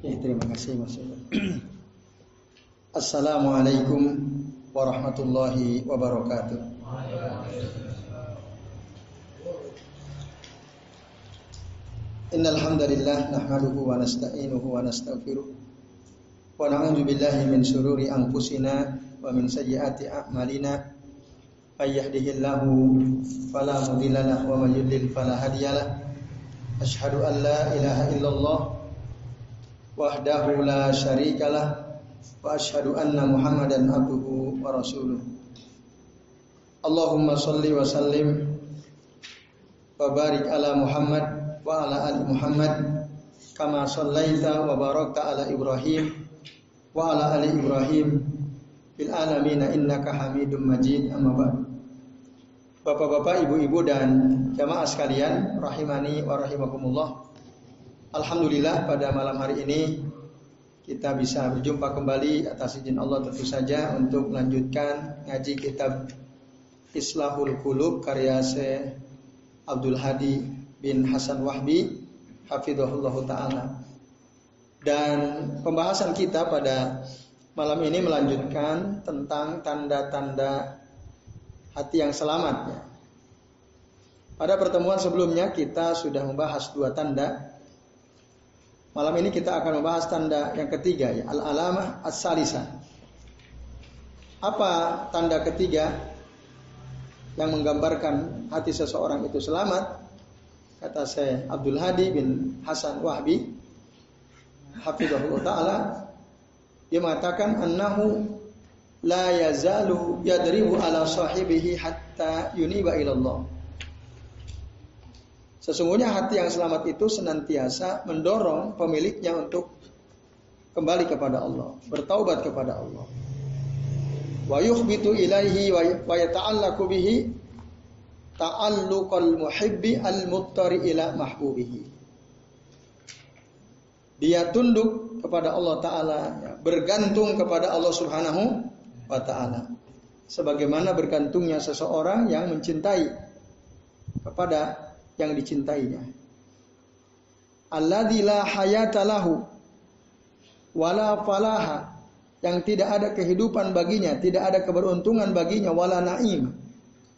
Ya, terima kasih Mas. Assalamualaikum warahmatullahi wabarakatuh. Innal hamdalillah nahmaduhu wa nasta'inuhu wa nastaghfiruh wa na'udzu billahi min shururi anfusina wa min sayyiati a'malina may yahdihillahu fala wa may yudlil Ashhadu an la ilaha illallah wahdahu la syarikalah wa asyhadu anna Muhammadan abduhu wa rasuluh. Allahumma salli wa sallim wa barik ala Muhammad wa ala ali Muhammad kama sallaita wa barakta ala Ibrahim wa ala ali Ibrahim fil alamin innaka Hamidum Majid amma ba'd. Bapak-bapak, ibu-ibu dan jamaah sekalian rahimani wa rahimakumullah. Alhamdulillah pada malam hari ini kita bisa berjumpa kembali atas izin Allah tentu saja untuk melanjutkan ngaji kitab Islahul Qulub karya Syekh Abdul Hadi bin Hasan Wahbi hafizahullah taala. Dan pembahasan kita pada malam ini melanjutkan tentang tanda-tanda hati yang selamat ya. Pada pertemuan sebelumnya kita sudah membahas dua tanda Malam ini kita akan membahas tanda yang ketiga ya, al-alamah as-salisa. Apa tanda ketiga yang menggambarkan hati seseorang itu selamat? Kata saya Abdul Hadi bin Hasan Wahbi hafizahullah taala dia mengatakan annahu la yazalu yadribu ala sahibihi hatta yuniba ilallah. Sesungguhnya hati yang selamat itu senantiasa mendorong pemiliknya untuk kembali kepada Allah, bertaubat kepada Allah. Wa yukhbitu ilaihi wa yata'allaqu bihi ta'alluqal muhibbi al-muttari ila mahbubihi. Dia tunduk kepada Allah Ta'ala, ya, bergantung kepada Allah Subhanahu wa Ta'ala. Sebagaimana bergantungnya seseorang yang mencintai kepada yang dicintainya. Alladzi la hayata lahu wala falaha yang tidak ada kehidupan baginya, tidak ada keberuntungan baginya wala naim.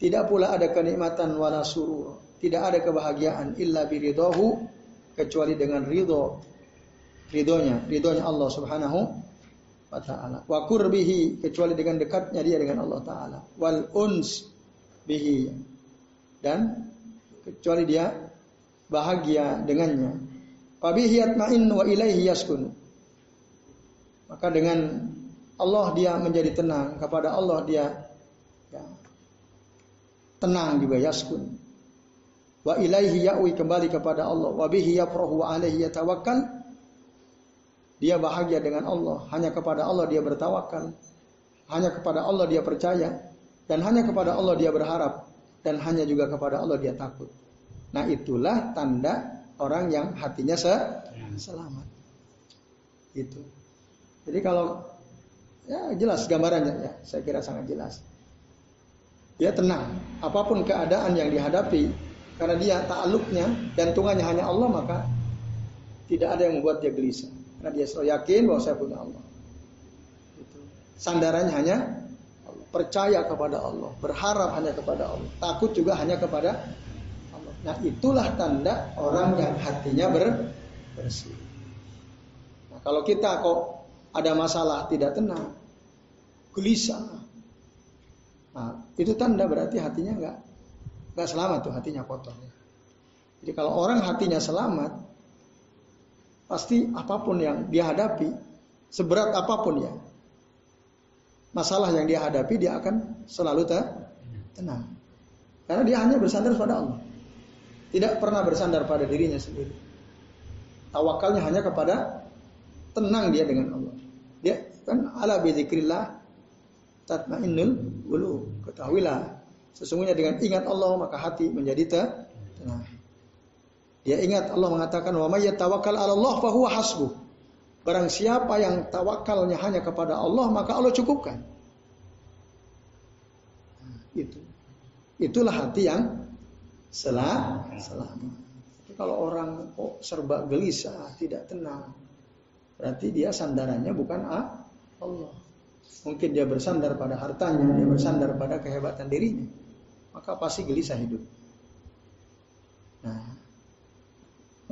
Tidak pula ada kenikmatan wala surur, tidak ada kebahagiaan illa biridahu kecuali dengan ridho ridhonya, ridhonya Allah Subhanahu wa taala. Wa qurbihi kecuali dengan dekatnya dia dengan Allah taala. Wal uns bihi dan kecuali dia bahagia dengannya. Fabihiyat ma'in wa ilaihi yaskun. Maka dengan Allah dia menjadi tenang, kepada Allah dia ya, tenang juga yaskun. Wa ilaihi ya'wi kembali kepada Allah. Wa bihi yafrahu wa alaihi yatawakkal. Dia bahagia dengan Allah, hanya kepada Allah dia bertawakal. Hanya kepada Allah dia percaya dan hanya kepada Allah dia berharap dan hanya juga kepada Allah dia takut. Nah itulah tanda orang yang hatinya se selamat. Itu. Jadi kalau ya jelas gambarannya ya, saya kira sangat jelas. Dia tenang, apa pun keadaan yang dihadapi, karena dia ta'aluknya dan tungannya hanya Allah maka tidak ada yang membuat dia gelisah. Karena dia selalu yakin bahwa saya punya Allah. Itu. Sandarannya hanya percaya kepada Allah, berharap hanya kepada Allah, takut juga hanya kepada Allah. Nah, itulah tanda orang yang hatinya ber bersih. Nah, kalau kita kok ada masalah tidak tenang, gelisah, nah, itu tanda berarti hatinya nggak nggak selamat tuh hatinya kotor. Jadi kalau orang hatinya selamat, pasti apa pun yang dihadapi, seberat apa pun ya, masalah yang dia hadapi dia akan selalu tenang. Karena dia hanya bersandar pada Allah. Tidak pernah bersandar pada dirinya sendiri. Tawakalnya hanya kepada tenang dia dengan Allah. Dia kan ala bizikrillah tatmainnul qulub. Ketahuilah sesungguhnya dengan ingat Allah maka hati menjadi tenang. Dia ingat Allah mengatakan wa may yatawakkal 'ala Allah fa huwa hasbuh. Barang siapa yang tawakalnya hanya kepada Allah, maka Allah cukupkan. Nah, itu. Itulah hati yang selamat. Tapi kalau orang kok serba gelisah, tidak tenang, Berarti dia sandarannya bukan Allah. Mungkin dia bersandar pada hartanya, dia bersandar pada kehebatan dirinya. Maka pasti gelisah hidup. Nah,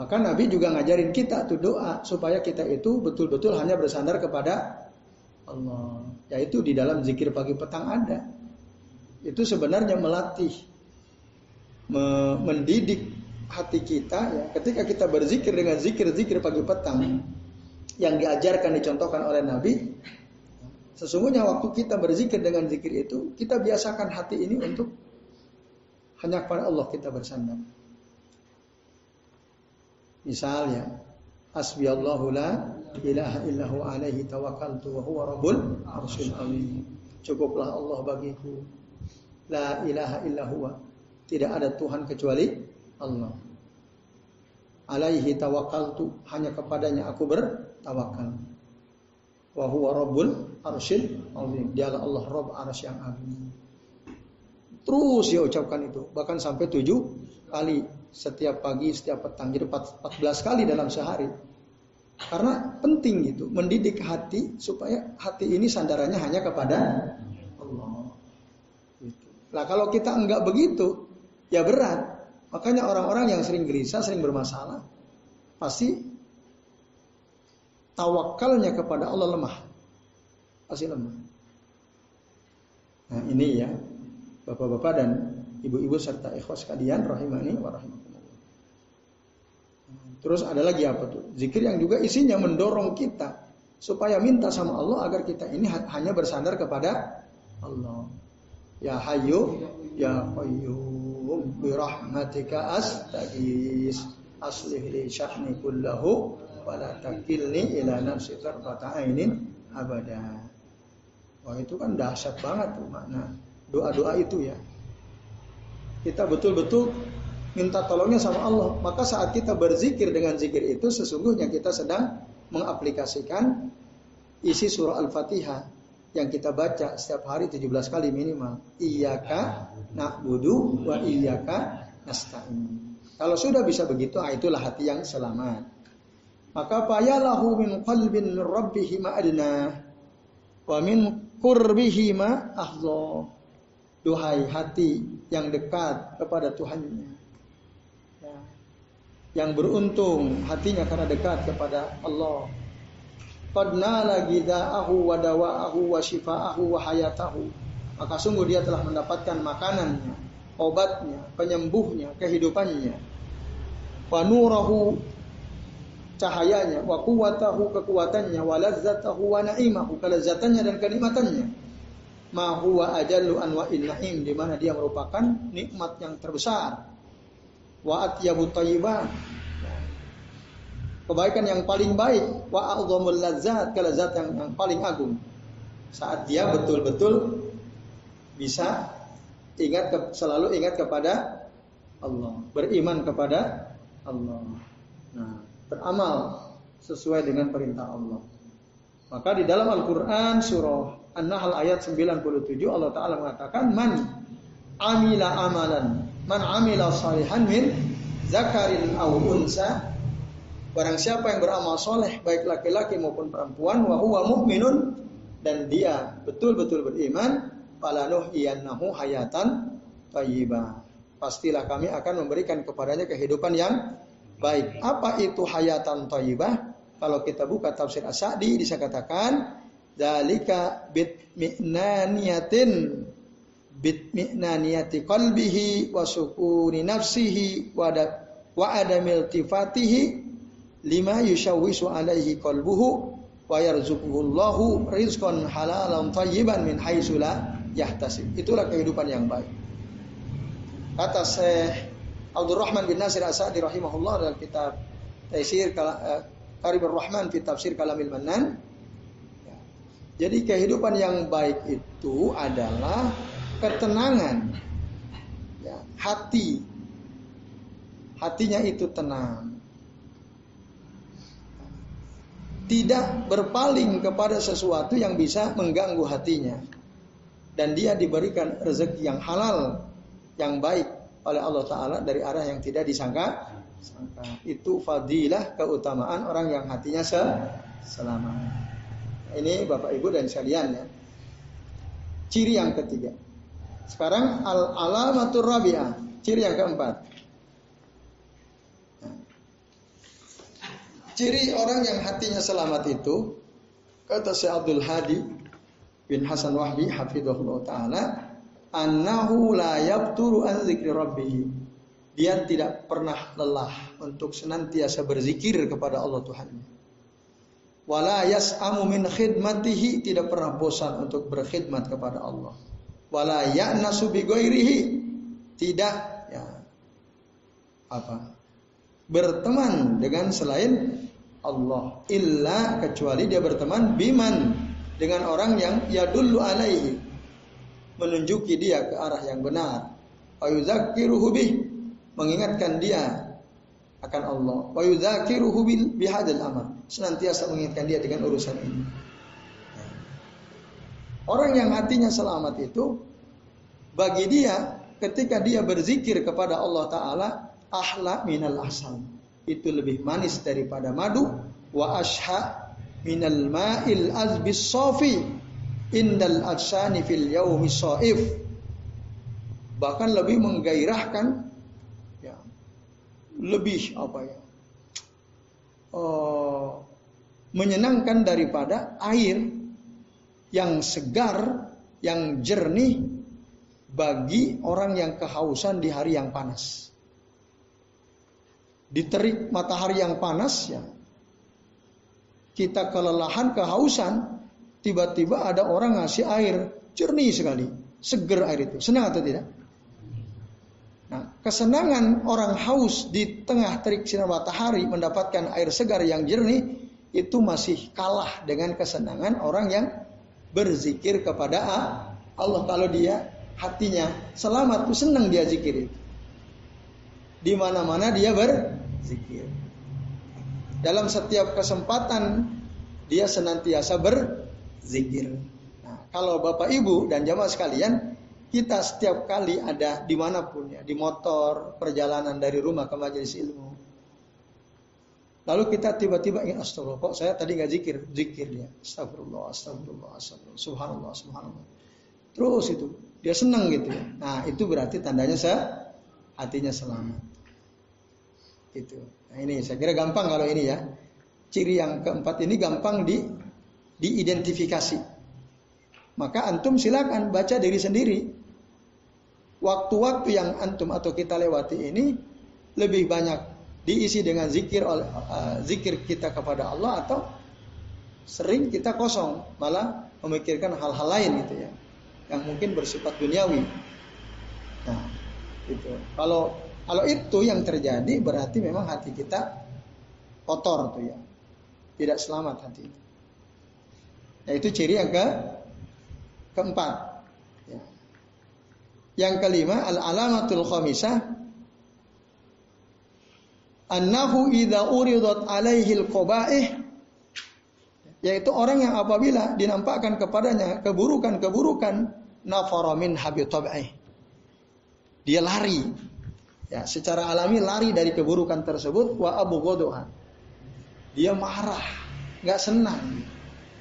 maka Nabi juga ngajarin kita tuh doa supaya kita itu betul-betul hanya bersandar kepada Allah. Yaitu di dalam zikir pagi petang ada. Itu sebenarnya melatih, mendidik hati kita ya. Ketika kita berzikir dengan zikir-zikir pagi petang yang diajarkan dicontohkan oleh Nabi, Sesungguhnya waktu kita berzikir dengan zikir itu, kita biasakan hati ini untuk hanya kepada Allah kita bersandar. Misalnya, Hasbi Allahu la ilaha illahu alaihi tawakkaltu wa huwa rabbul arsyil azim. Cukuplah Allah bagiku. La ilaha illahu Tidak ada Tuhan kecuali Allah. Alaihi tawakkaltu hanya kepadanya aku bertawakal. Wa huwa rabbul arsyil azim. Dialah Allah Rabb arsy yang agung. Terus dia ucapkan itu, bahkan sampai tujuh kali setiap pagi, setiap petang. Jadi 14 kali dalam sehari. Karena penting gitu, mendidik hati supaya hati ini sandarannya hanya kepada Allah. Gitu. Nah kalau kita enggak begitu, ya berat. Makanya orang-orang yang sering gelisah, sering bermasalah, pasti tawakalnya kepada Allah lemah. Pasti lemah. Nah ini ya, bapak-bapak dan ibu-ibu serta ikhwas kalian rahimani wa rahimakumullah. Terus ada lagi apa tuh? Zikir yang juga isinya mendorong kita supaya minta sama Allah agar kita ini hanya bersandar kepada Allah. Ya Hayyu ya Qayyum bi rahmatika astaghis aslih li sya'ni kullahu wala takilni ila nafsi tarfata ainin abada. Wah itu kan dahsyat banget tuh makna doa-doa itu ya. Kita betul-betul minta tolongnya sama Allah. Maka saat kita berzikir dengan zikir itu sesungguhnya kita sedang mengaplikasikan isi surah Al-Fatihah yang kita baca setiap hari 17 kali minimal. Iyaka na'budu wa iyaka nasta'in. Kalau sudah bisa begitu, ah, itulah hati yang selamat. Maka fayalahu min qalbin rabbihi ma adna wa min qurbihi ma ahza. Duhai hati yang dekat kepada Tuhannya. Ya. Yang beruntung hatinya karena dekat kepada Allah. Gidaahu wa dawaahu wa shifaahu wa hayatahu. Maka sungguh dia telah mendapatkan makanannya, obatnya, penyembuhnya, kehidupannya. Wa nurahu cahayanya, wa kuwatahu kekuatannya, wa lazzatahu wa dan kenikmatannya. Ma huwa ajallu anwa'in na'im di mana dia merupakan nikmat yang terbesar. Wa atyabu thayyiban. Kebaikan yang paling baik, wa a'dhamul lazzat, kelezat yang, yang paling agung. Saat dia betul-betul bisa ingat ke, selalu ingat kepada Allah, beriman kepada Allah. Nah, beramal sesuai dengan perintah Allah. Maka di dalam Al-Quran surah An-Nahl ayat 97 Allah Ta'ala mengatakan Man amila amalan Man amila salihan min zakarin au unsa Barang siapa yang beramal soleh baik laki-laki maupun perempuan Wahuwa mu'minun dan dia betul-betul beriman Falanuh iyannahu hayatan tayyibah Pastilah kami akan memberikan kepadanya kehidupan yang Baik, apa itu hayatan thayyibah? Kalau kita buka tafsir As-Sa'di bisa katakan dalika bitmi'naniyatin bitmi'naniyati qalbihi wa sukuni nafsihi wa wa adamil tifatihi lima yushawwisu alaihi qalbuhu wa yarzuquhullahu rizqan halalan thayyiban min haitsu la yahtasib. Itulah kehidupan yang baik. Kata Syekh Abdul Rahman bin Nasir Asadi rahimahullah dalam kitab Taisir eh, Karibur Rahman fi Tafsir Kalamil Manan. Jadi kehidupan yang baik itu adalah ketenangan. Ya, hati. Hatinya itu tenang. Tidak berpaling kepada sesuatu yang bisa mengganggu hatinya. Dan dia diberikan rezeki yang halal, yang baik oleh Allah Ta'ala dari arah yang tidak disangka sangka. Itu fadilah keutamaan orang yang hatinya se selamat. Ini Bapak Ibu dan sekalian ya. Ciri yang ketiga. Sekarang al alamatur rabi'ah, ciri yang keempat. Ciri orang yang hatinya selamat itu kata Syekh Abdul Hadi bin Hasan Wahbi hafizahullah taala annahu la yabturu an zikri rabbih. Dia tidak pernah lelah untuk senantiasa berzikir kepada Allah Tuhannya. Wala yas'amu min khidmatihi tidak pernah bosan untuk berkhidmat kepada Allah. Wala ya'nasu bi tidak ya apa berteman dengan selain Allah illa kecuali dia berteman biman dengan orang yang ya alaihi menunjuki dia ke arah yang benar wa yuzakkiruhu bih mengingatkan dia akan Allah. Wa yudzakiruhu bihadzal amr senantiasa mengingatkan dia dengan urusan ini. Orang yang hatinya selamat itu bagi dia ketika dia berzikir kepada Allah taala ahla minal asal itu lebih manis daripada madu. Wa asha minal ma'il azbis sofi indal adsani fil yaumi soif bahkan lebih menggairahkan lebih apa ya uh, menyenangkan daripada air yang segar yang jernih bagi orang yang kehausan di hari yang panas. Diterik matahari yang panas ya kita kelelahan kehausan tiba-tiba ada orang ngasih air jernih sekali seger air itu. Senang atau tidak kesenangan orang haus di tengah terik sinar matahari mendapatkan air segar yang jernih itu masih kalah dengan kesenangan orang yang berzikir kepada Allah kalau dia hatinya selamat tuh senang dia zikir itu di mana-mana dia berzikir. Dalam setiap kesempatan dia senantiasa berzikir. Nah, kalau Bapak Ibu dan jamaah sekalian, kita setiap kali ada di mana pun ya, di motor, perjalanan dari rumah ke majelis ilmu. Lalu kita tiba-tiba ingin astagfirullah, kok saya tadi nggak zikir, zikir dia. Astagfirullah, astagfirullah, astagfirullah, subhanallah, subhanallah. Terus itu, dia senang gitu ya. Nah, itu berarti tandanya saya hatinya selamat. Itu. Nah, ini saya kira gampang kalau ini ya. Ciri yang keempat ini gampang di diidentifikasi. Maka antum silakan baca diri sendiri. Waktu-waktu yang antum atau kita lewati ini lebih banyak diisi dengan zikir oleh uh, zikir kita kepada Allah atau sering kita kosong malah memikirkan hal-hal lain gitu ya yang mungkin bersifat duniawi. Nah, itu. Kalau kalau itu yang terjadi berarti memang hati kita kotor tuh ya. Tidak selamat hati. Nah, itu ciri yang ke keempat. Ya. Yang kelima al alamatul khamisah annahu idza uridat alaihi al qabaih yaitu orang yang apabila dinampakkan kepadanya keburukan-keburukan nafara min dia lari Ya, secara alami lari dari keburukan tersebut wa abu. Dia marah, nggak senang.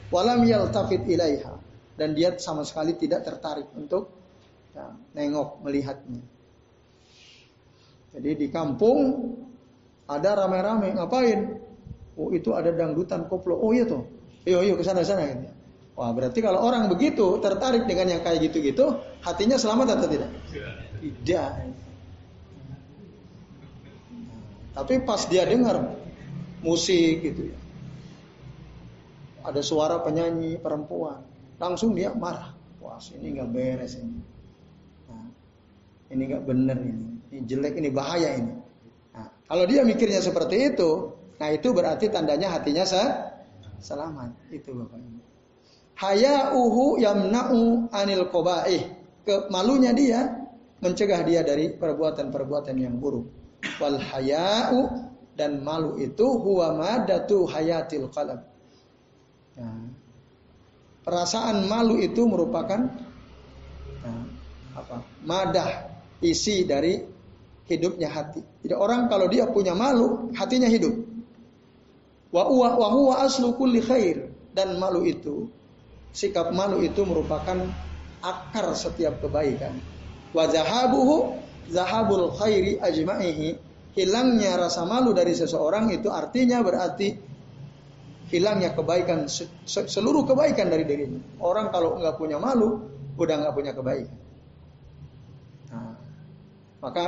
Walam yaltafit ilaiha dan dia sama sekali tidak tertarik untuk ya, nengok melihatnya. Jadi di kampung ada rame-rame ngapain? Oh itu ada dangdutan koplo. Oh iya tuh. Yo yo ke sana sana gitu. Wah berarti kalau orang begitu tertarik dengan yang kayak gitu-gitu, hatinya selamat atau tidak? Tidak. Tapi pas dia dengar musik gitu ya. Ada suara penyanyi perempuan, langsung dia marah. Wah, ini nggak beres ini. Ini nggak bener ini. Ini jelek, ini bahaya ini. Nah, kalau dia mikirnya seperti itu, nah itu berarti tandanya hatinya se selamat. Itu Bapak Ibu. Hayauhu yamna'u anil qabaih. Kemalunya dia mencegah dia dari perbuatan-perbuatan yang buruk wal haya'u dan malu itu huwa madatu hayatil qalb. Nah, perasaan malu itu merupakan nah, apa? Madah isi dari hidupnya hati. Jadi orang kalau dia punya malu, hatinya hidup. Wa huwa wa huwa aslu kulli khair dan malu itu sikap malu itu merupakan akar setiap kebaikan. Wa zahabuhu zahabul khairi ajma'ihi. Hilangnya rasa malu dari seseorang itu artinya berarti hilangnya kebaikan seluruh kebaikan dari dirinya. Orang kalau nggak punya malu, udah nggak punya kebaikan. Maka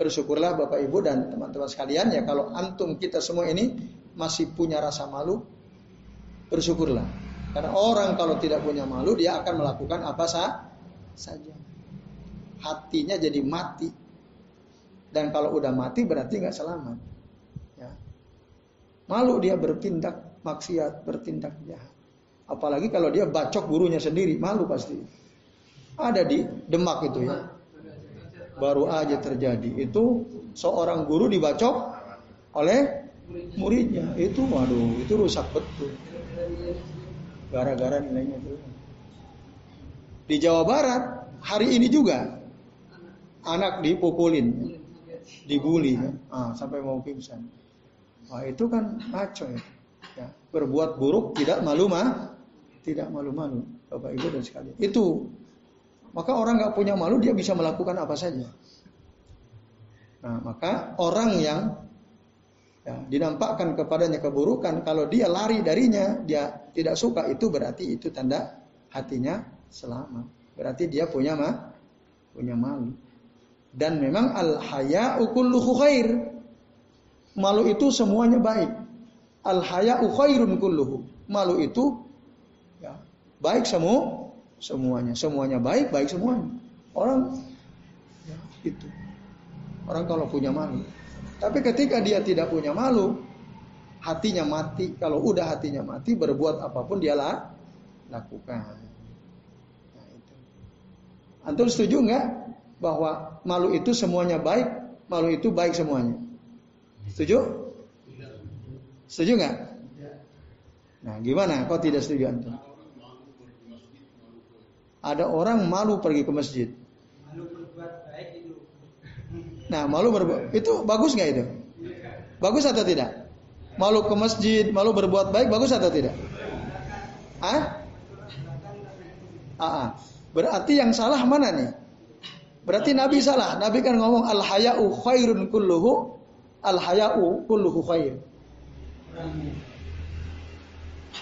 bersyukurlah Bapak Ibu dan teman-teman sekalian ya kalau antum kita semua ini masih punya rasa malu, bersyukurlah. Karena orang kalau tidak punya malu dia akan melakukan apa sah? saja. Hatinya jadi mati. Dan kalau udah mati berarti nggak selamat. Ya. Malu dia bertindak maksiat, bertindak jahat. Apalagi kalau dia bacok gurunya sendiri, malu pasti. Ada di Demak itu ya. Baru aja terjadi. Itu seorang guru dibacok oleh muridnya. Itu waduh, itu rusak betul. Gara-gara nilainya itu. Di Jawa Barat hari ini juga anak dipukulin, dibully, ah, sampai mau pingsan. Wah itu kan ngaco ya. ya. Berbuat buruk tidak malu mah, tidak malu-malu, bapak ibu dan sekalian. Itu maka orang nggak punya malu dia bisa melakukan apa saja. Nah maka orang yang ya, dinampakkan kepadanya keburukan, kalau dia lari darinya, dia tidak suka itu berarti itu tanda hatinya selamat. Berarti dia punya ma, punya malu. Dan memang al haya kulluhu khair. Malu itu semuanya baik. Al haya khairun kulluhu. Malu itu ya, baik semua semuanya. Semuanya baik, baik semuanya. Orang ya, itu. Orang kalau punya malu. Tapi ketika dia tidak punya malu, hatinya mati. Kalau udah hatinya mati, berbuat apa pun dia lah lakukan. Antum setuju nggak bahwa malu itu semuanya baik, malu itu baik semuanya? Setuju? Setuju nggak? Nah, gimana? Kok tidak setuju antum? Ada orang malu pergi ke masjid. Nah, malu berbuat itu bagus nggak itu? Bagus atau tidak? Malu ke masjid, malu berbuat baik, bagus atau tidak? Ah? Ah, ah. Berarti yang salah mana nih? Berarti Nabi salah. Nabi kan ngomong al haya'u khairun kulluhu al haya'u kulluhu khair.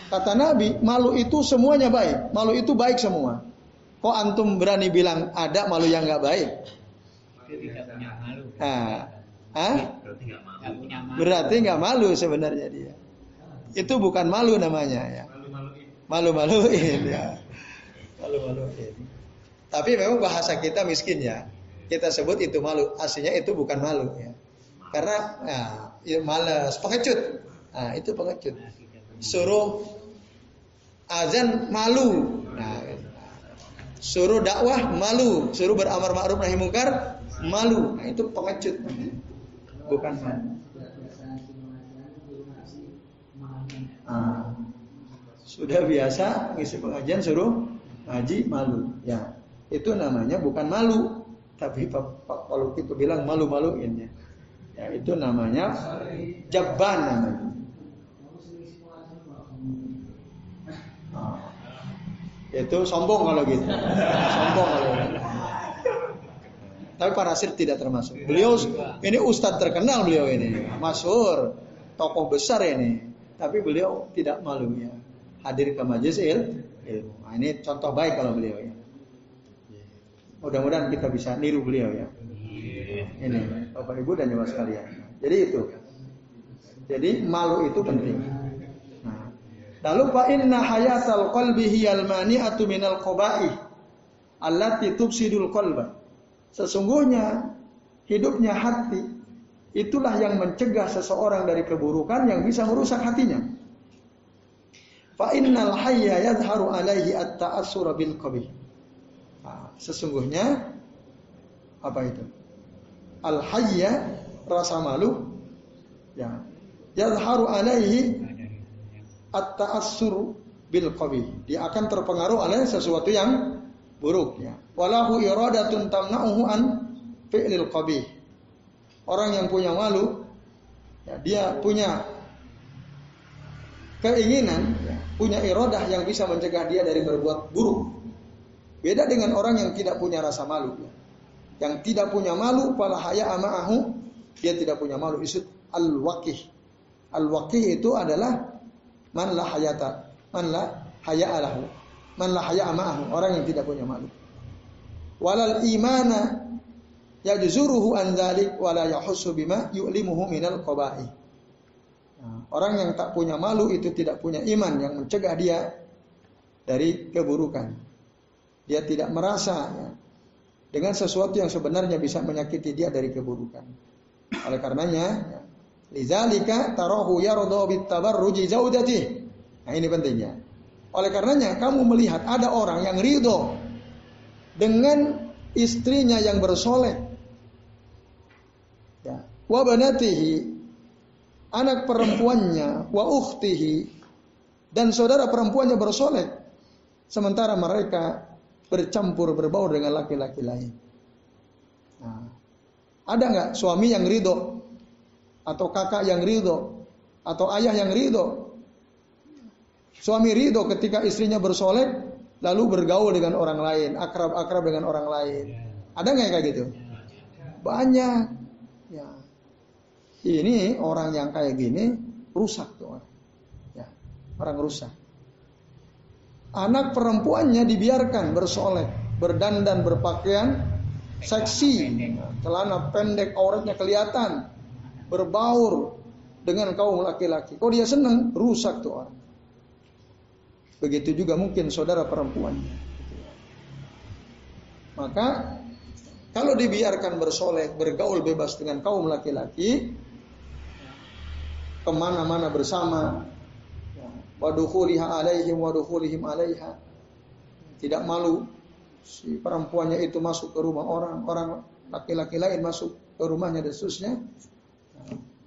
Kata Nabi, malu itu semuanya baik. Malu itu baik semua. Kok antum berani bilang ada malu yang nggak baik? Ah, ah? Berarti nggak malu sebenarnya dia. Itu bukan malu namanya ya. Malu-maluin ya malu-maluin. Tapi memang bahasa kita miskin ya. Kita sebut itu malu. Aslinya itu bukan malu ya. Karena nah, ya malas, pengecut. Nah, itu pengecut. Suruh azan malu. Nah, suruh dakwah malu, suruh beramar ma'ruf nahi mungkar malu. Nah, itu pengecut. Bukan. Nah, sudah biasa ngisi pengajian suruh ngaji malu. Ya, itu namanya bukan malu, tapi Pak kalau itu bilang malu-maluin ya. Ya, itu namanya jaban namanya. Nah, itu sombong kalau gitu. Sombong kalau gitu. Tapi Pak Nasir tidak termasuk. Beliau ini ustadz terkenal beliau ini, masyhur, tokoh besar ini. Tapi beliau tidak malu ya. Hadir ke majelis ilmu. Nah, ini contoh baik kalau beliau ya. Mudah-mudahan kita bisa niru beliau ya. Ini Bapak Ibu dan Ibu sekalian. Jadi itu. Jadi malu itu penting. Lalu fa inna hayatal qalbi hiyal mani'atu minal qaba'ih allati tufsidul qalba. Sesungguhnya hidupnya hati itulah yang mencegah seseorang dari keburukan yang bisa merusak hatinya. Fa innal hayya yadharu alaihi at-ta'assura bil qabih. Nah, sesungguhnya apa itu? Al hayya rasa malu ya yadharu alaihi at-ta'assur bil qabih. Dia akan terpengaruh oleh sesuatu yang buruk ya. Walahu iradatun tamna'uhu an fi'lil qabih. Orang yang punya malu, ya, dia punya keinginan, ya, punya irodah yang bisa mencegah dia dari berbuat buruk. Beda dengan orang yang tidak punya rasa malu. Ya. Yang tidak punya malu, pala haya ama'ahu, dia tidak punya malu. Itu al-waqih. Al-waqih itu adalah man la hayata, man la haya alahu, man la haya ama'ahu, orang yang tidak punya malu. Walal imana yajzuruhu an dzalik wala yahussu bima yu'limuhu minal qaba'i. Nah, orang yang tak punya malu itu tidak punya iman yang mencegah dia dari keburukan. Dia tidak merasa ya, dengan sesuatu yang sebenarnya bisa menyakiti dia dari keburukan. Oleh karenanya, ya, lizalika tarahu yarda bitabarruji zaujati. Nah, ini pentingnya. Oleh karenanya kamu melihat ada orang yang ridho dengan istrinya yang bersoleh ya wa banatihi anak perempuannya wa ukhtihi dan saudara perempuannya bersoleh sementara mereka bercampur berbaur dengan laki-laki lain. Nah, ada nggak suami yang ridho atau kakak yang ridho atau ayah yang ridho? Suami ridho ketika istrinya bersoleh lalu bergaul dengan orang lain, akrab-akrab dengan orang lain. Ada nggak kayak gitu? Banyak. Ya. Ini orang yang kayak gini rusak tuh orang. Ya, orang rusak. Anak perempuannya dibiarkan bersolek, berdandan, berpakaian seksi, celana pendek, auratnya kelihatan, berbaur dengan kaum laki-laki. Kok dia senang? Rusak tuh orang. Begitu juga mungkin saudara perempuannya. Maka kalau dibiarkan bersolek, bergaul bebas dengan kaum laki-laki, ke mana-mana bersama, waduhuliha alaihim waduhulihim alaiha, tidak malu si perempuannya itu masuk ke rumah orang, orang laki-laki lain masuk ke rumahnya dan seterusnya.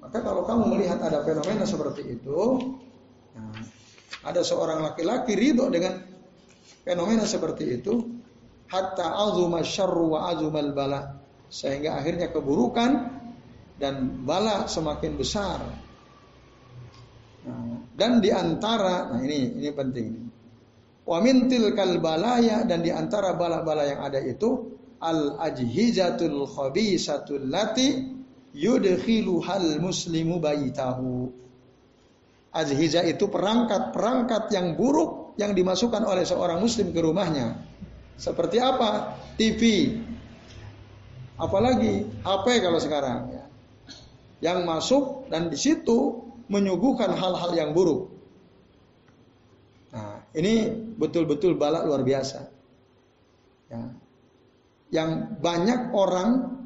Maka kalau kamu melihat ada fenomena seperti itu, nah, ada seorang laki-laki ridho dengan fenomena seperti itu, hatta azuma syarru wa azumal bala sehingga akhirnya keburukan dan bala semakin besar. Nah, dan di antara, nah ini ini penting. Wa mintil kal balaya dan di antara bala-bala yang ada itu al ajhizatul khabisatul lati yudkhilu hal muslimu baitahu. Ajhiza itu perangkat-perangkat yang buruk yang dimasukkan oleh seorang muslim ke rumahnya. Seperti apa? TV. Apalagi HP kalau sekarang ya. Yang masuk dan di situ menyuguhkan hal-hal yang buruk. Nah, ini betul-betul balak luar biasa. Ya. Yang banyak orang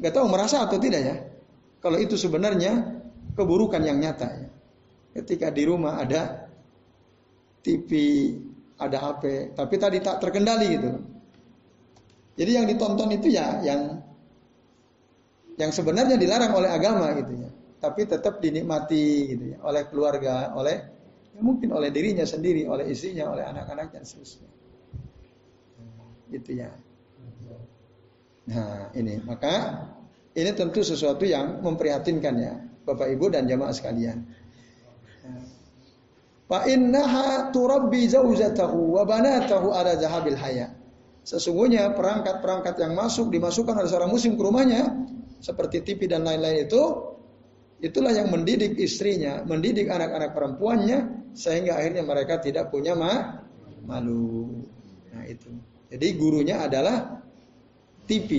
nggak tahu merasa atau tidak ya. Kalau itu sebenarnya keburukan yang nyata ya. Ketika di rumah ada TV ada HP, tapi tadi tak terkendali gitu. Jadi yang ditonton itu ya yang yang sebenarnya dilarang oleh agama gitu ya, tapi tetap dinikmati gitu ya oleh keluarga, oleh ya mungkin oleh dirinya sendiri, oleh istrinya, oleh anak-anaknya seterusnya. Gitu ya. Nah, ini maka ini tentu sesuatu yang memprihatinkan ya, Bapak Ibu dan jamaah sekalian. Fa innaha turabbi zaujatahu wa banatahu ala zahabil haya. Sesungguhnya perangkat-perangkat yang masuk dimasukkan oleh seorang muslim ke rumahnya seperti TV dan lain-lain itu itulah yang mendidik istrinya, mendidik anak-anak perempuannya sehingga akhirnya mereka tidak punya ma malu. Nah itu. Jadi gurunya adalah TV.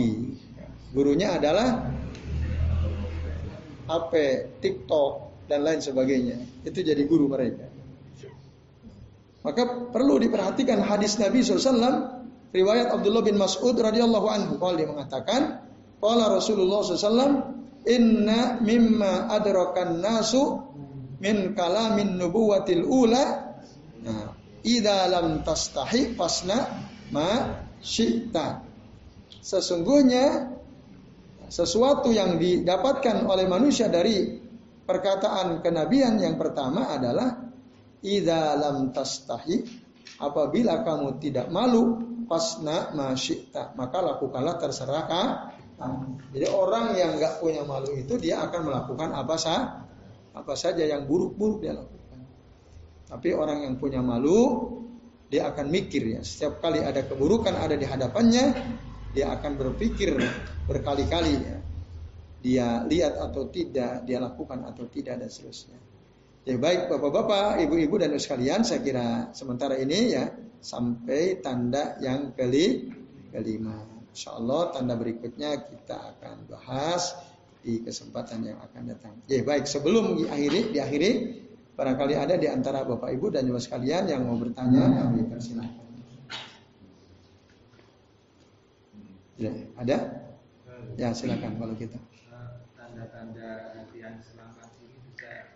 Gurunya adalah HP, TikTok dan lain sebagainya. Itu jadi guru mereka. Maka perlu diperhatikan hadis Nabi SAW riwayat Abdullah bin Mas'ud radhiyallahu anhu kalau dia mengatakan qala Rasulullah SAW inna mimma adrakan nasu min kalamin nubuwatil ula nah, idza lam tastahi fasna ma syi'ta sesungguhnya sesuatu yang didapatkan oleh manusia dari perkataan kenabian yang pertama adalah Idza lam tastahi apabila kamu tidak malu pasna masyita maka lakukanlah terserah Jadi orang yang nggak punya malu itu dia akan melakukan apa sah, apa saja yang buruk-buruk dia lakukan. Tapi orang yang punya malu, dia akan mikir ya. Setiap kali ada keburukan ada di hadapannya, dia akan berpikir berkali-kali ya. Dia lihat atau tidak, dia lakukan atau tidak dan seterusnya. Ya baik bapak-bapak, ibu-ibu dan sekalian, saya kira sementara ini ya sampai tanda yang keli kelima. Insya tanda berikutnya kita akan bahas di kesempatan yang akan datang. Ya baik sebelum diakhiri, diakhiri barangkali ada di antara bapak ibu dan juga sekalian yang mau bertanya, kami persilahkan. Ya, ada? Ya silakan kalau kita. Tanda-tanda yang selamat ini bisa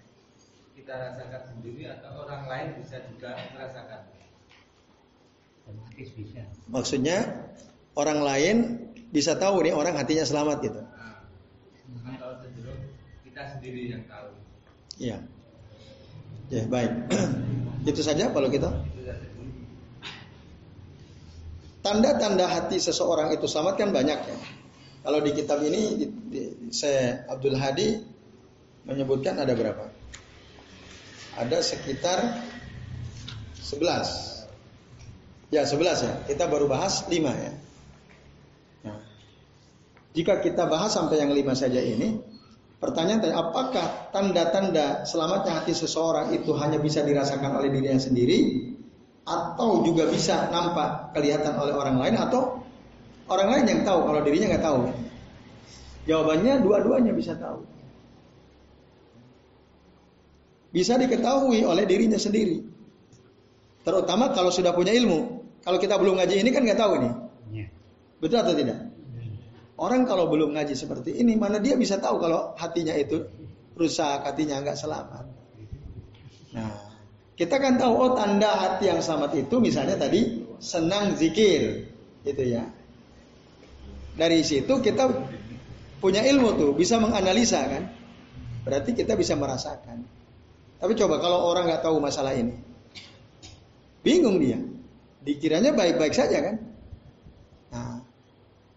kita rasakan sendiri atau orang lain bisa juga merasakan? bisa. Maksudnya orang lain bisa tahu nih orang hatinya selamat gitu. Nah, cenderung kita sendiri yang tahu. Iya. Ya baik. Itu saja kalau kita. Tanda-tanda hati seseorang itu selamat kan banyak ya. Kalau di kitab ini di, di, saya Abdul Hadi menyebutkan ada berapa? ada sekitar 11. Ya, 11 ya. Kita baru bahas 5 ya. Nah, jika kita bahas sampai yang 5 saja ini, pertanyaan tanya, apakah tanda-tanda selamatnya hati seseorang itu hanya bisa dirasakan oleh dirinya sendiri atau juga bisa nampak kelihatan oleh orang lain atau orang lain yang tahu kalau dirinya nggak tahu? Jawabannya dua-duanya bisa tahu bisa diketahui oleh dirinya sendiri. Terutama kalau sudah punya ilmu. Kalau kita belum ngaji ini kan nggak tahu nih. Iya. Betul atau tidak? Orang kalau belum ngaji seperti ini, mana dia bisa tahu kalau hatinya itu rusak, hatinya nggak selamat. Kita kan tahu oh tanda hati yang selamat itu misalnya tadi senang zikir, gitu ya. Dari situ kita punya ilmu tuh, bisa menganalisa kan. Berarti kita bisa merasakan. Tapi coba kalau orang nggak tahu masalah ini, bingung dia. Dikiranya baik-baik saja kan? Nah,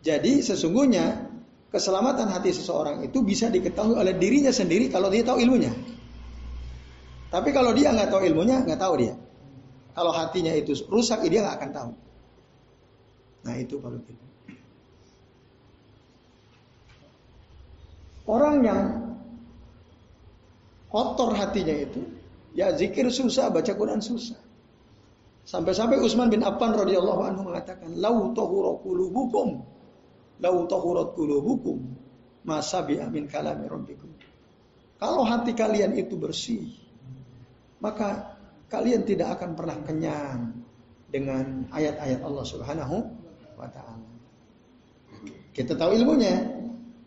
jadi sesungguhnya keselamatan hati seseorang itu bisa diketahui oleh dirinya sendiri kalau dia tahu ilmunya. Tapi kalau dia nggak tahu ilmunya, nggak tahu dia. Kalau hatinya itu rusak, dia nggak akan tahu. Nah itu kalau gitu. Orang yang kotor hatinya itu, ya zikir susah, baca Quran susah. Sampai-sampai Utsman bin Affan radhiyallahu anhu mengatakan, "Lau tahura qulubukum, lau tahurat qulubukum, masa amin kalami rabbikum." Kalau hati kalian itu bersih, maka kalian tidak akan pernah kenyang dengan ayat-ayat Allah Subhanahu wa taala. Kita tahu ilmunya.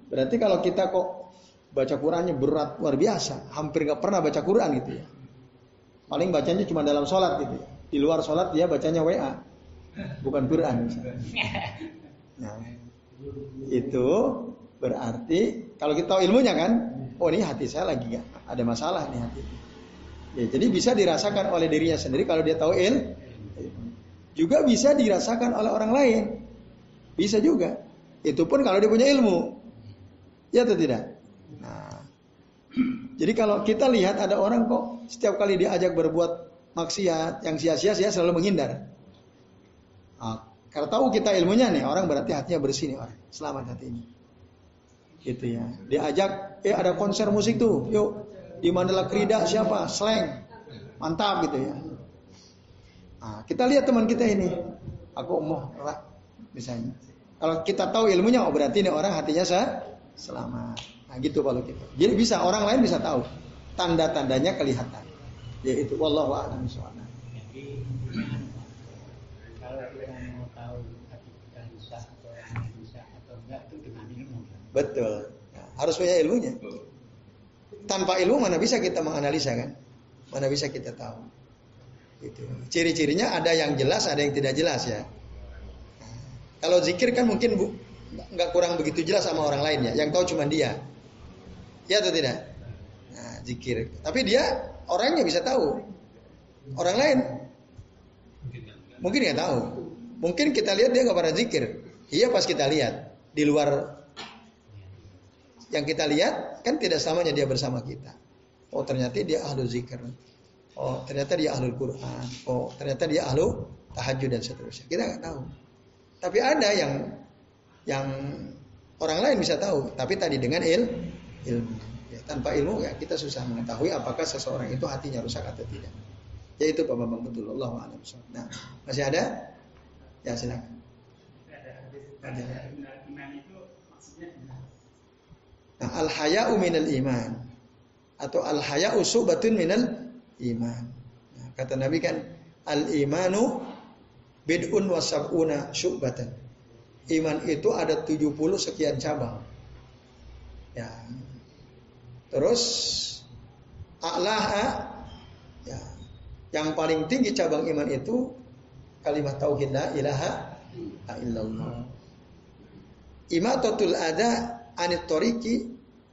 Berarti kalau kita kok baca Qurannya berat luar biasa, hampir nggak pernah baca Quran gitu ya. Paling bacanya cuma dalam sholat gitu. Ya. Di luar sholat dia bacanya WA, bukan Quran. Misalnya. Nah, itu berarti kalau kita tahu ilmunya kan, oh ini hati saya lagi gak ada masalah nih hati. Ya, jadi bisa dirasakan oleh dirinya sendiri kalau dia tahu il. Juga bisa dirasakan oleh orang lain. Bisa juga. Itu pun kalau dia punya ilmu. Ya atau tidak? Jadi kalau kita lihat ada orang kok setiap kali diajak berbuat maksiat yang sia-sia sia selalu menghindar. Nah, karena tahu kita ilmunya nih orang berarti hatinya bersih nih orang selamat hati ini. Gitu ya. Diajak, eh ada konser musik tuh, yuk di Mandala Krida siapa? Slang, mantap gitu ya. Nah, kita lihat teman kita ini, aku mau lah misalnya. Kalau kita tahu ilmunya, oh berarti ini orang hatinya sah, selamat. Nah gitu kalau kita. Jadi bisa orang lain bisa tahu tanda-tandanya kelihatan. Yaitu wallahu a'lam bishawab. Jadi kalau yang mau tahu hati kita bisa atau yang bisa atau enggak itu dengan ilmu. Betul. Nah, harus punya ilmunya. Tanpa ilmu mana bisa kita menganalisa kan? Mana bisa kita tahu? Itu. Ciri-cirinya ada yang jelas, ada yang tidak jelas ya. Kalau zikir kan mungkin bu, nggak kurang begitu jelas sama orang lainnya. Yang tahu cuma dia. Ya atau tidak? Nah, zikir. Tapi dia orangnya bisa tahu. Orang lain mungkin nggak tahu. Mungkin kita lihat dia nggak pernah zikir. Iya pas kita lihat di luar yang kita lihat kan tidak samanya dia bersama kita. Oh ternyata dia ahlu zikr. Oh ternyata dia ahlu Quran. Oh ternyata dia ahlu tahajud dan seterusnya. Kita nggak tahu. Tapi ada yang yang orang lain bisa tahu. Tapi tadi dengan il, ilmu. Ya, tanpa ilmu ya kita susah mengetahui apakah seseorang itu hatinya rusak atau tidak. Ya itu Pak Bambang betul. Allah a'lam. Nah masih ada? Ya silakan. Ada. Nah, al haya'u minal iman atau al haya'u subatun minal iman. Nah, kata Nabi kan al imanu bid'un wa sab'una syu'batan. Iman itu ada 70 sekian cabang. Ya. Terus a'laha ya. Yang paling tinggi cabang iman itu kalimat tauhid la ilaha illallah. Imatatul ada anit toriki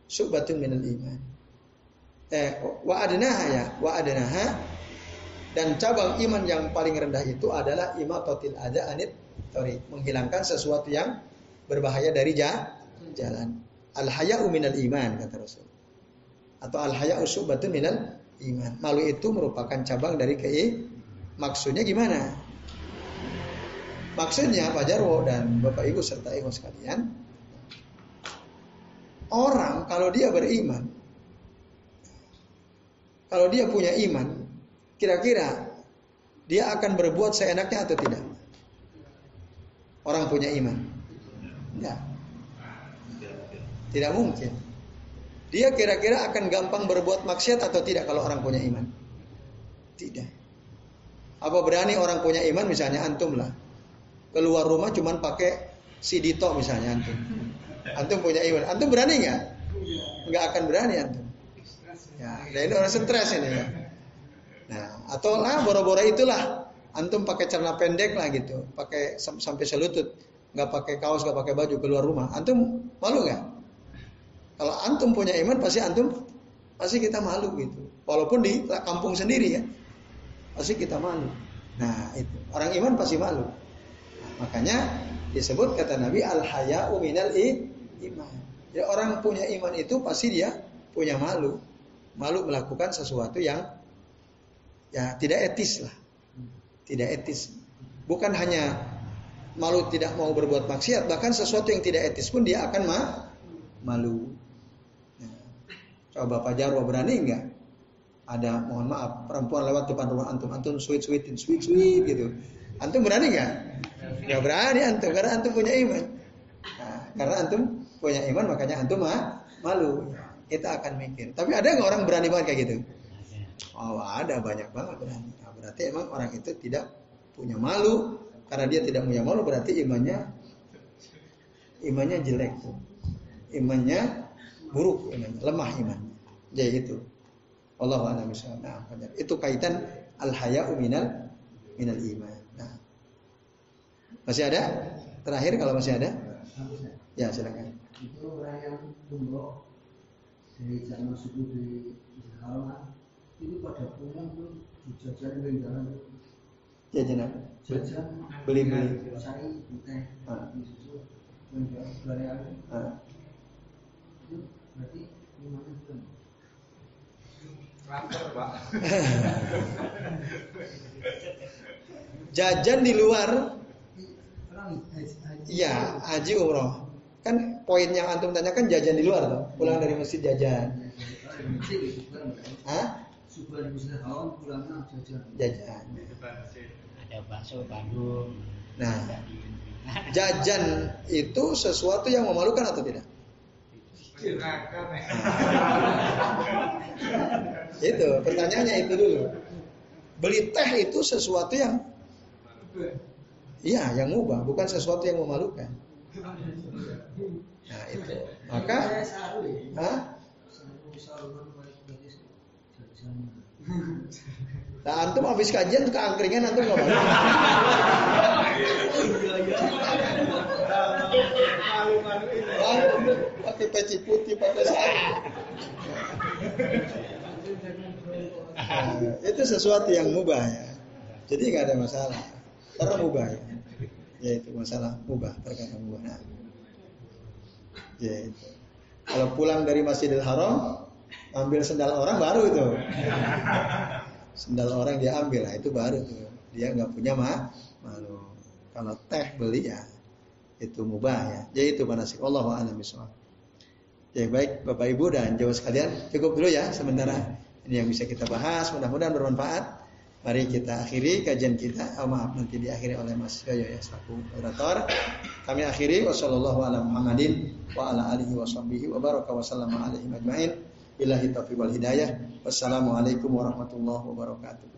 subatun minal iman. Eh, wa adnaha ya, wa adnaha dan cabang iman yang paling rendah itu adalah imatatul ada anit torik, menghilangkan sesuatu yang berbahaya dari jalan. Al haya'u minal iman kata Rasul. Atau al haya'u subatun minal iman. Malu itu merupakan cabang dari kei. Maksudnya gimana? Maksudnya Pak Jarwo dan Bapak Ibu serta Ibu sekalian, orang kalau dia beriman, kalau dia punya iman, kira-kira dia akan berbuat seenaknya atau tidak? Orang punya iman. Tidak. Tidak mungkin. Dia kira-kira akan gampang berbuat maksiat atau tidak kalau orang punya iman? Tidak. Apa berani orang punya iman misalnya antum lah. Keluar rumah cuman pakai sidito misalnya antum. Antum punya iman. Antum berani nggak? Nggak akan berani antum. Ya, nah ini orang stres ini ya. Nah, atau lah boro-boro itulah antum pakai celana pendek lah gitu, pakai sampai selutut, nggak pakai kaos, nggak pakai baju keluar rumah. Antum malu nggak? Kalau antum punya iman pasti antum pasti kita malu gitu. Walaupun di kampung sendiri ya, pasti kita malu. Nah itu orang iman pasti malu. Nah, makanya disebut kata Nabi al haya minal iman. Jadi orang punya iman itu pasti dia punya malu, malu melakukan sesuatu yang ya tidak etis lah, tidak etis. Bukan hanya malu tidak mau berbuat maksiat, bahkan sesuatu yang tidak etis pun dia akan ma malu. Nah, coba Pak Jarwo berani nggak? Ada mohon maaf perempuan lewat depan rumah antum, antum sweet sweetin sweet sweet gitu. Antum berani nggak? Nggak berani antum karena antum punya iman. Nah, karena antum punya iman makanya antum mah malu. Kita akan mikir. Tapi ada nggak orang berani banget kayak gitu? Oh ada banyak banget berani. Nah, berarti emang orang itu tidak punya malu. Karena dia tidak punya malu berarti imannya imannya jelek. Imannya buruk, imannya lemah imannya. Jadi itu. Allah nah, itu kaitan al haya'u minal minal iman. Nah. Masih ada? Terakhir kalau masih ada? Ya silakan itu orang yang tumbuh dari zaman subuh di Jakarta itu pada pulang tuh jajan di jalan jajan apa? jajan beli beli cari teh ah. di situ menjual belanja ah. itu berarti gimana itu Lapar pak. jajan di luar Iya, haji umroh. Kan poin yang antum tanyakan jajan di luar tuh, pulang dari masjid jajan. Hah? Jajan. Ada bakso Bandung. Nah, jajan itu sesuatu yang memalukan atau tidak? itu pertanyaannya itu dulu. Beli teh itu sesuatu yang Iya, yang mubah, bukan sesuatu yang memalukan. Nah itu. Maka, Hah? Nah antum habis kajian ke angkringan antum nggak balik. pakai peci putih, pakai sarung. Nah, itu sesuatu yang mubah ya. Jadi nggak ada masalah. Karena mubah ya. Yaitu masalah mubah, perkara mubah. Nah. Yaitu. Kalau pulang dari Masjidil Haram, ambil sendal orang baru itu. Sendal orang dia ambil, nah itu baru tuh. Dia nggak punya mah malu. Kalau teh beli ya itu mubah ya. Jadi itu manasik Allah bishawab. Ya baik Bapak Ibu dan jauh sekalian cukup dulu ya sementara ini yang bisa kita bahas mudah-mudahan bermanfaat. Mari kita akhiri kajian kita. Oh, maaf nanti diakhiri oleh Mas Yoyo ya selaku moderator. Kami akhiri wasallallahu ala Muhammadin wa ala alihi wa sahbihi wa baraka wa sallama alaihi majma'in. Billahi taufiq wal hidayah. Wassalamualaikum warahmatullahi wabarakatuh.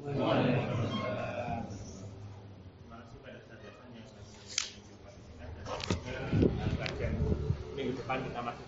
minggu depan kita masih